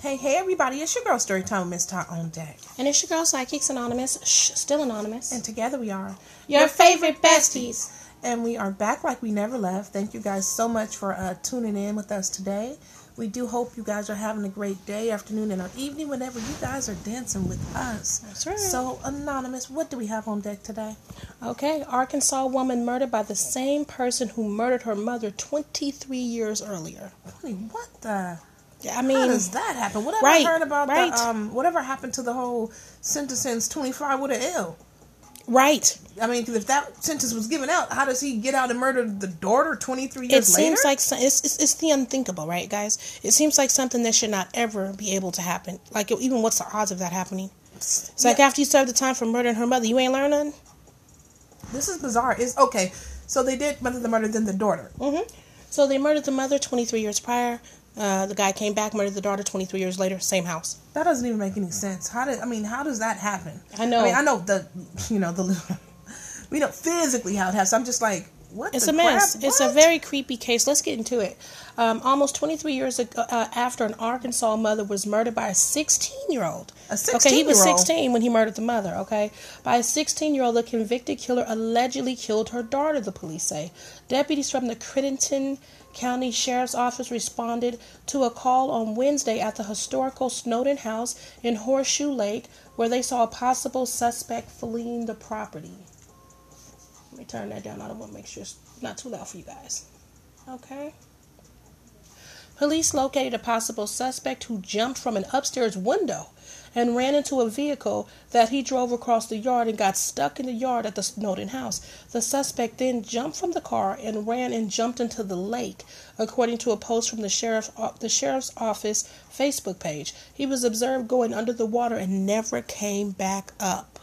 Hey, hey, everybody, it's your girl Storytime with Miss Tot on deck. And it's your girl, Psychics Anonymous, shh, still anonymous. And together we are your, favorite besties. And we are back like we never left. Thank you guys so much for uh, tuning in with us today. We do hope you guys are having a great day, afternoon, and or evening whenever you guys are dancing with us. That's right. So, Anonymous, what do we have on deck today? Okay, Arkansas woman murdered by the same person who murdered her mother 23 years earlier. Honey, what the? I mean, How does that happen? Whatever right, I heard about right. the um, whatever happened to the whole sentence twenty five with an L. right. I mean, if that sentence was given out, how does he get out and murder the daughter twenty three It years later? It seems like so- it's, it's it's the unthinkable, right, guys? It seems like something that should not ever be able to happen. Like, even what's the odds of that happening? It's like Yeah. after you serve the time for murdering her mother, you ain't learn nothing. this is bizarre. Is okay. So they did mother the murder, then the daughter. hmm So they murdered the mother 23 years prior. Uh, the guy came back, murdered the daughter 23 years later, same house. That doesn't even make any sense. How did I mean? How does that happen? I know. I mean, I know the you know the little we know physically how it happens. I'm just like, what? It's a mess. crap? It's a very creepy case. Let's get into it. Um, almost 23 years ago, uh, after an Arkansas mother was murdered by a 16 year old. A Okay, he was 16-year-old? 16 when he murdered the mother. Okay, by a 16 year old, the convicted killer allegedly killed her daughter. The police say deputies from the Crittenden County Sheriff's Office responded to a call on Wednesday at the historical Snowden House in Horseshoe Lake, where they saw a possible suspect fleeing the property. Let me turn that down. I don't want to make sure it's not too loud for you guys. Okay. Police located a possible suspect who jumped from an upstairs window and ran into a vehicle that he drove across the yard and got stuck in the yard at the Snowden house. The suspect then jumped from the car and ran and jumped into the lake, according to a post from the sheriff the sheriff's office Facebook page. He was observed going under the water and never came back up.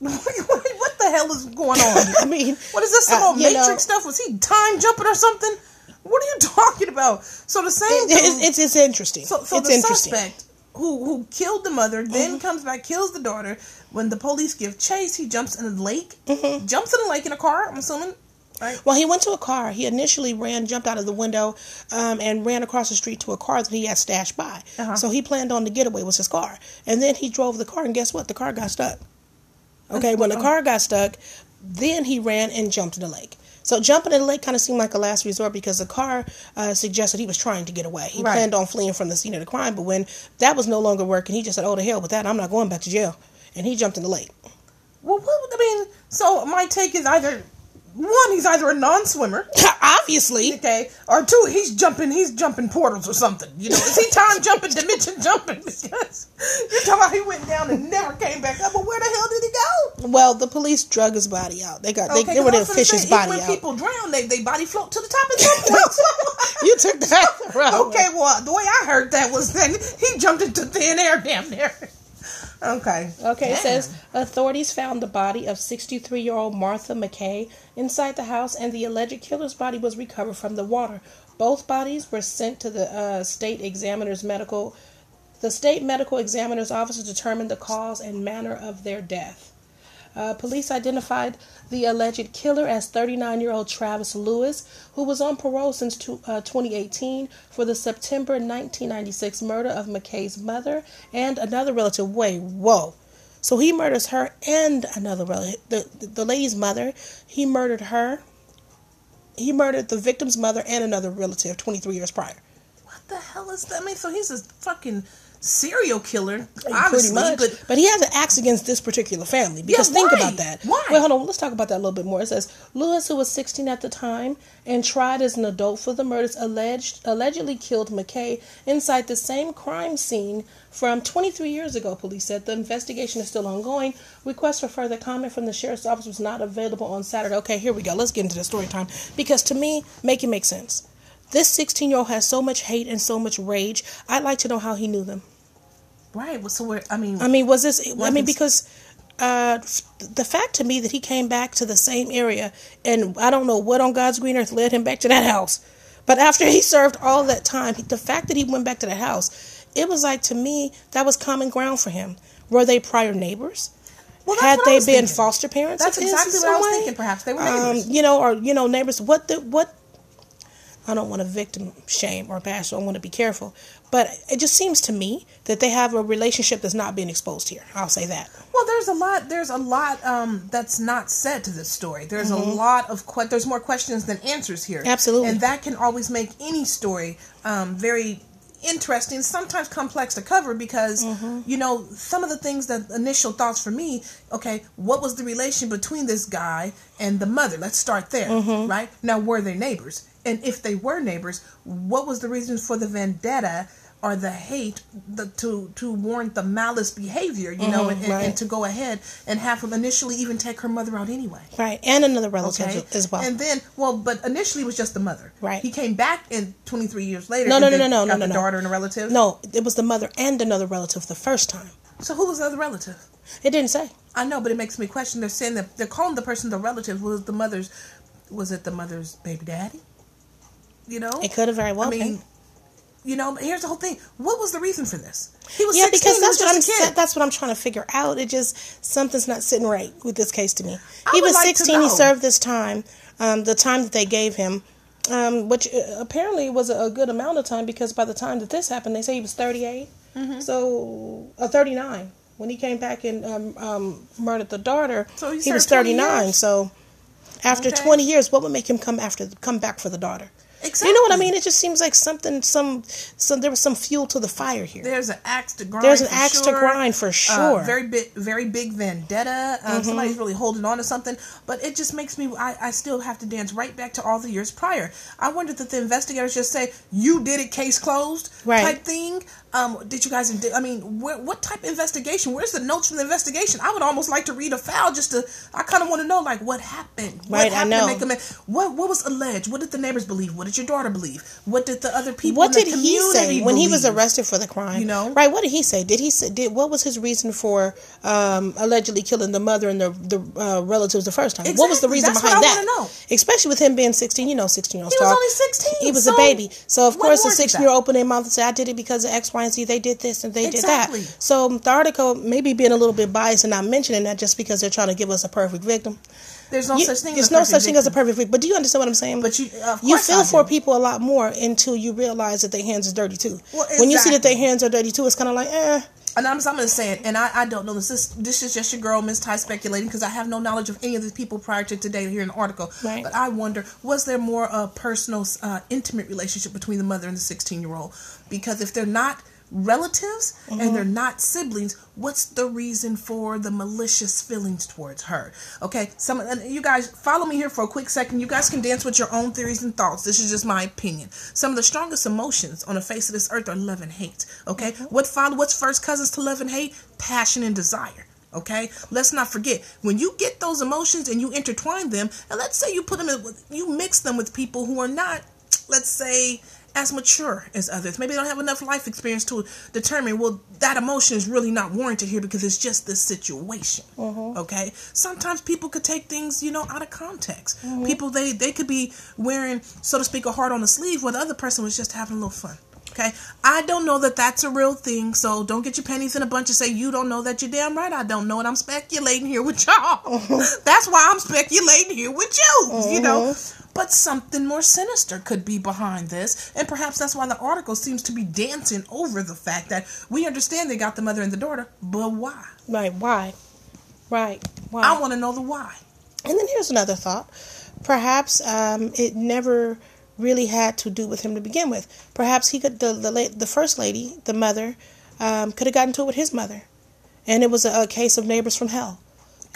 the hell is going on? I mean, What is this? Some Uh, old Matrix know- stuff? Was he time jumping or something? What are you talking about? So the same. it- it's, it's it's interesting. so, so it's the interesting. suspect who who killed the mother then Mm-hmm. comes back, kills the daughter. When the police give chase, he jumps in a lake. Mm-hmm. Jumps in a lake in a car. I'm assuming. Right. Well, he went to a car. He initially ran, jumped out of the window, um, and ran across the street to a car that he had stashed by. Uh-huh. So he planned on the getaway was his car, and then he drove the car, and guess what? The car got stuck. Okay, when the car got stuck, then he ran and jumped in the lake. So jumping in the lake kind of seemed like a last resort because the car uh, suggested he was trying to get away. He Right. planned on fleeing from the scene of the crime, but when that was no longer working, he just said, "Oh, the hell with that! I'm not going back to jail," and he jumped in the lake. Well, what, I mean, so my take is either one, he's either a non-swimmer, Obviously, okay, or two, he's jumping, he's jumping portals or something. You know, is he time jumping, dimension jumping? Because you're talking about he went down and never came back up. But where the hell did he go? well, the police drug his body out. They got they, they were to fish his body when out. people drown, they they body float to the top at some point. you took that wrong. okay, well, the way I heard that was that he jumped into thin air damn near. Okay. Okay, it says authorities found the body of 63 year old Martha McKay inside the house, and the alleged killer's body was recovered from the water. Both bodies were sent to the uh, state examiner's medical. The state medical examiner's office determined the cause and manner of their death. Uh, police identified the alleged killer as 39 year old Travis Lewis, who was on parole since two, uh, 2018 for the September 1996 murder of McKay's mother and another relative. Wait, whoa. So he murders her and another relative. The, the, lady's mother, he murdered her. He murdered the victim's mother and another relative 23 years prior. What the hell is that? I mean, so he's a fucking serial killer, Pretty obviously. much. But But, he has an axe against this particular family. Because Yeah, think about that. Why? Wait, hold on. Let's talk about that a little bit more. It says Lewis, who was 16 at the time and tried as an adult for the murders, alleged allegedly killed McKay inside the same crime scene from 23 years ago. Police said the investigation is still ongoing. Request for further comment from the sheriff's office was not available on Saturday. Okay, here we go. Let's get into the story time because to me, make it make sense. This 16 year old has so much hate and so much rage. I'd like to know how he knew them. Right, so we're. I mean, I mean, was this? I mean, because uh, the fact to me that he came back to the same area, and I don't know what on God's green earth led him back to that house, but after he served all that time, the fact that he went back to the house, it was like to me that was common ground for him. Were they prior neighbors? Well, Had they been thinking. foster parents? That's exactly what I was way? thinking. Perhaps they were Um, neighbors. you know, or you know, neighbors. What the what? I don't want to victim shame or bash, so I want to be careful. But it just seems to me that they have a relationship that's not being exposed here. I'll say that. Well, there's a lot. There's a lot um, that's not said to this story. There's a lot of que- there's more questions than answers here. Mm-hmm. Absolutely. and that can always make any story um, very interesting. Sometimes complex to cover because Mm-hmm. you know some of the things that initial thoughts for me. Okay, what was the relation between this guy and the mother? Let's start there. Mm-hmm. Right now, were they neighbors? And if they were neighbors, what was the reason for the vendetta? Or the hate the, to to warrant the malice behavior, you know, and, Mm-hmm. right. and to go ahead and have him initially even take her mother out anyway. Right. And another relative Okay, as well. And then, well, but initially it was just the mother. Right. He came back in 23 years later. No, no, no, no, no, no, the no. daughter and a relative. no, it was the mother and another relative the first time. So who was the other relative? It didn't say. I know, but it makes me question. They're saying that they're calling the person the relative. Was the mother's? Was it the mother's baby daddy? You know, It could have very well I mean, been. you know, but here's the whole thing. What was the reason for this? He was Yeah, 16, because that's what I'm just a kid. that's what I'm trying to figure out. It just something's not sitting right with this case to me. I he was like to 16. He served this time, um, the time that they gave him, um, which uh, apparently was a, a good amount of time because by the time that this happened, they say he was 38. Mm-hmm. So, uh, 39 when he came back and um, um, murdered the daughter. So he he was 39. So, after Okay. 20 years, what would make him come after come back for the daughter? Exactly. You know what I mean? It just seems like something, some, some. There was some fuel to the fire here. There's an axe to grind. There's an axe to grind for Uh, sure. Mm-hmm. very big, very big vendetta. Um, Somebody's really holding on to something, but it just makes me. I, I still have to dance right back to all the years prior. I wonder that the investigators just say, "You did it, case closed," Right. type thing. Um, did you guys? I mean, where, what type of investigation? Where's the notes from the investigation? I would almost like to read a file just to. I kind of want to know, like, what happened. What Right, I happened know. To make them, what What was alleged? What did the neighbors believe? What did your daughter believe? What did the other people? What did he say community when he was arrested for the crime? You know? right? What did he say? Did he say did what was his reason for um, allegedly killing the mother and the the uh, relatives the first time? What was the reason That's behind I that? know. Especially with him being sixteen, you know, sixteen year olds He was only 16, He was so a baby, so of course a sixteen year old open their mouth and say, "I did it because of X, Y, and Z. They did this and they Exactly. did that." So the article maybe being a little bit biased and not mentioning that just because they're trying to give us a perfect victim. There's no You- such thing. There's as a no perfect such thing as a victim. perfect victim. But do you understand what I'm saying? But you, you feel for people a lot more until you realize that their hands are dirty too. Well, When you see that their hands are dirty too, it's kind of like, eh. And I'm, I'm going to say it, and I, I don't know this. Is, this is just your girl, Miss Ty, speculating because I have no knowledge of any of these people prior to today hearing the article. Right. But I wonder, was there more a personal, uh, intimate relationship between the mother and the 16 year old? Because if they're not relatives Mm-hmm. and they're not siblings, what's the reason for the malicious feelings towards her? Okay, some and you guys follow me here for a quick second. You guys can dance with your own theories and thoughts. This is just my opinion. Some of the strongest emotions on the face of this earth are love and hate. Okay, what follow? What's first cousins to love and hate? Passion and desire. Okay, let's not forget when you get those emotions and you intertwine them, and let's say you put them in, you mix them with people who are not, let's say, as mature as others. Maybe they don't have enough life experience to determine, well, that emotion is really not warranted here because it's just this situation. Mm-hmm. Okay, sometimes people could take things, you know, out of context. Mm-hmm. People they they could be wearing, so to speak, a heart on the sleeve, where the other person was just having a little fun. Okay, I don't know that that's a real thing, so don't get your pennies in a bunch and say you don't know that you're damn right. I don't know, and I'm speculating here with y'all. Mm-hmm. that's why I'm speculating here with you. You know, but something more sinister could be behind this, and perhaps that's why the article seems to be dancing over the fact that we understand they got the mother and the daughter, but why? Right? Why? Right? Why? I want to know the why. And then here's another thought. Perhaps um, it never really had to do with him to begin with. Perhaps he could the the, the first lady, the mother, um, could have gotten to it with his mother, and it was a, a case of neighbors from hell.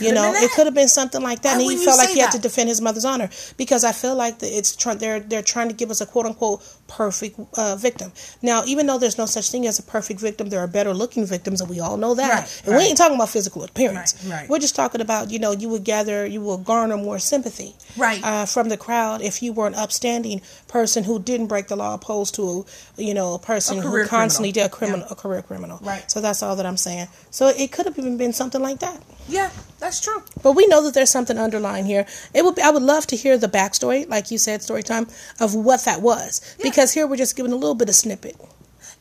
You know, it could have been something like that, Why and he felt like he had to defend his mother's honor because I feel like the, it's try, they're they're trying to give us a quote unquote perfect uh, victim. Now, even though there's no such thing as a perfect victim, there are better looking victims, and we all know that. Right, and we ain't talking about physical appearance. Right, right. We're just talking about you know you would gather you will garner more sympathy Right. uh, from the crowd if you were an upstanding person who didn't break the law opposed to you know a person A who constantly criminal. did a criminal Yeah. a career criminal Right. so that's all that i'm saying so it could have even been something like that Yeah, that's true. but we know that there's something underlying here. It would be, I would love to hear the backstory, like you said, story time of what that was, because here we're just giving a little bit of snippet.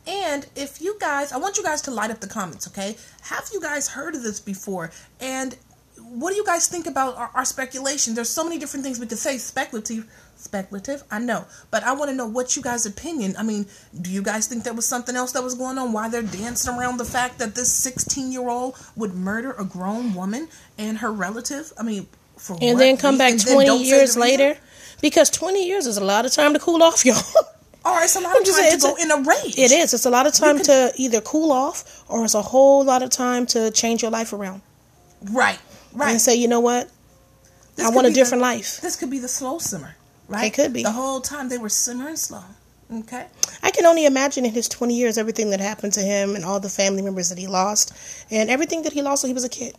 And if you guys, I want you guys to light up the comments, okay? Have you guys heard of this before? And what do you guys think about our, our speculation? There's so many different things we could say speculative speculative i know but i want to know what you guys opinion i mean do you guys think there was something else that was going on why they're dancing around the fact that this 16 year old would murder a grown woman and her relative i mean for and what then come back reason? 20 years reason? later because 20 years is a lot of time to cool off y'all or it's a lot of just time to go it's in a rage. it is. It's a lot of time to either cool off or it's a whole lot of time to change your life around. Right right. And say you know what? This i want a be the- different life. This could be the slow simmer right? It could be. the whole time they were simmering slow okay? I can only imagine in his 20 years everything that happened to him and all the family members that he lost and everything that he lost when he was a kid.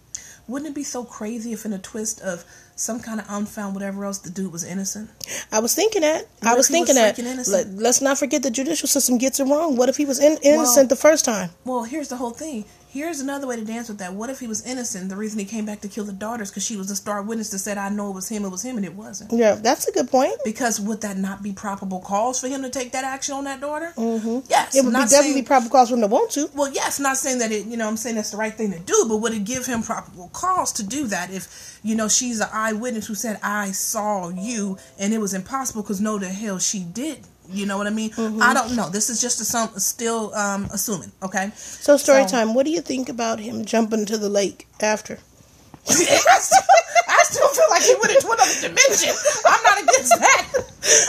Wouldn't it be so crazy if in a twist of some kind of unfound whatever else the dude was innocent I was thinking that. What I was thinking was that. Let, us not forget the judicial system gets it wrong. What if he was in, innocent Well- the first time? Well, here's the whole thing. Here's another way to dance with that. What if he was innocent? The reason he came back to kill the daughters because she was the star witness that said, "I know it was him. It was him, and it wasn't." Yeah, that's a good point. Because would that not be probable cause for him to take that action on that daughter? Mm-hmm. Yes. It would be not definitely saying- probable cause for him to want to. Well, yes, not saying that it, you know, I'm saying that's the right thing to do, but would it give him probable cause to do that if, you know, she's an eyewitness who said, I saw you and it was impossible because no, the hell she did. You know what I mean? Mm-hmm. I don't know. This is just a, some, still um, assuming, okay? So, story So- time. What do you think about him jumping to the lake after? I, still, I still feel like he went into another dimension. I'm not against that.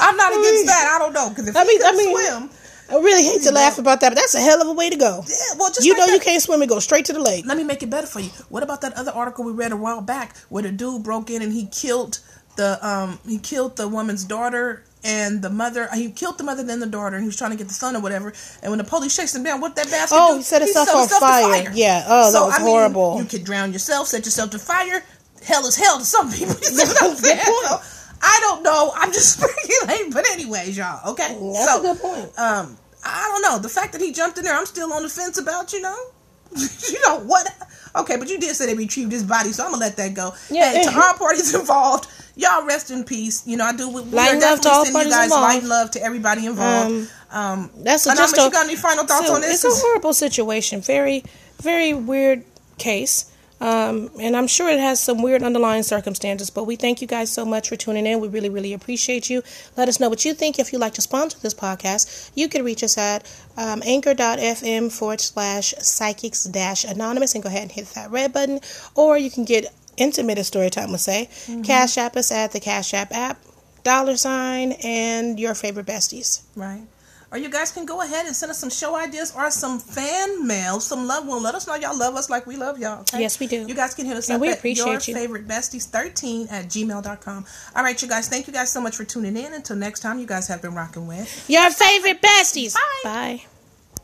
I'm not against that. I don't know. Because if I he mean- I mean- swim, I really hate to laugh about that, but that's a hell of a way to go. yeah, well, just You like know that. you can't swim and go straight to the lake. Let me make it better for you. What about that other article we read a while back where the dude broke in and he killed the um he killed the woman's daughter and the mother he killed the mother then the daughter and he was trying to get the son or whatever and when the police chased him down what that bastard Oh, do? he set himself on to fire. Yeah. Oh, that was I mean, horrible. you could drown yourself set yourself to fire hell is hell to some people you see what I'm That's a good saying? point. So, I don't know I'm just speculating but anyways y'all okay That's so a good point. um I don't know the fact that he jumped in there I'm still on the fence about you know you know what okay but you did say they retrieved his body so I'm gonna let that go Yeah. yeah to all parties involved y'all rest in peace you know I do we, we Light are love to definitely all sending you guys involved. light love to everybody involved um, That's a, just a, you got any final thoughts so on this? It's a horrible situation. Very, very weird case. Um, and I'm sure it has some weird underlying circumstances, but we thank you guys so much for tuning in. We really, really appreciate you. Let us know what you think. If you'd like to sponsor this podcast, you can reach us at um, anchor.fm forward slash psychics dash anonymous and go ahead and hit that red button. Or you can get intimate as story time would say. Cash app us at the Cash App app, dollar sign, and your favorite besties. Right. Or you guys can go ahead and send us some show ideas or some fan mail, some love one. Let us know y'all love us like we love y'all. Okay? Yes, we do. You guys can hit us And up we at appreciate your you. favorite besties 13 at gmail.com. All right, you guys. Thank you guys so much for tuning in. Until next time, you guys have been rocking with. Your favorite besties. Bye. Bye.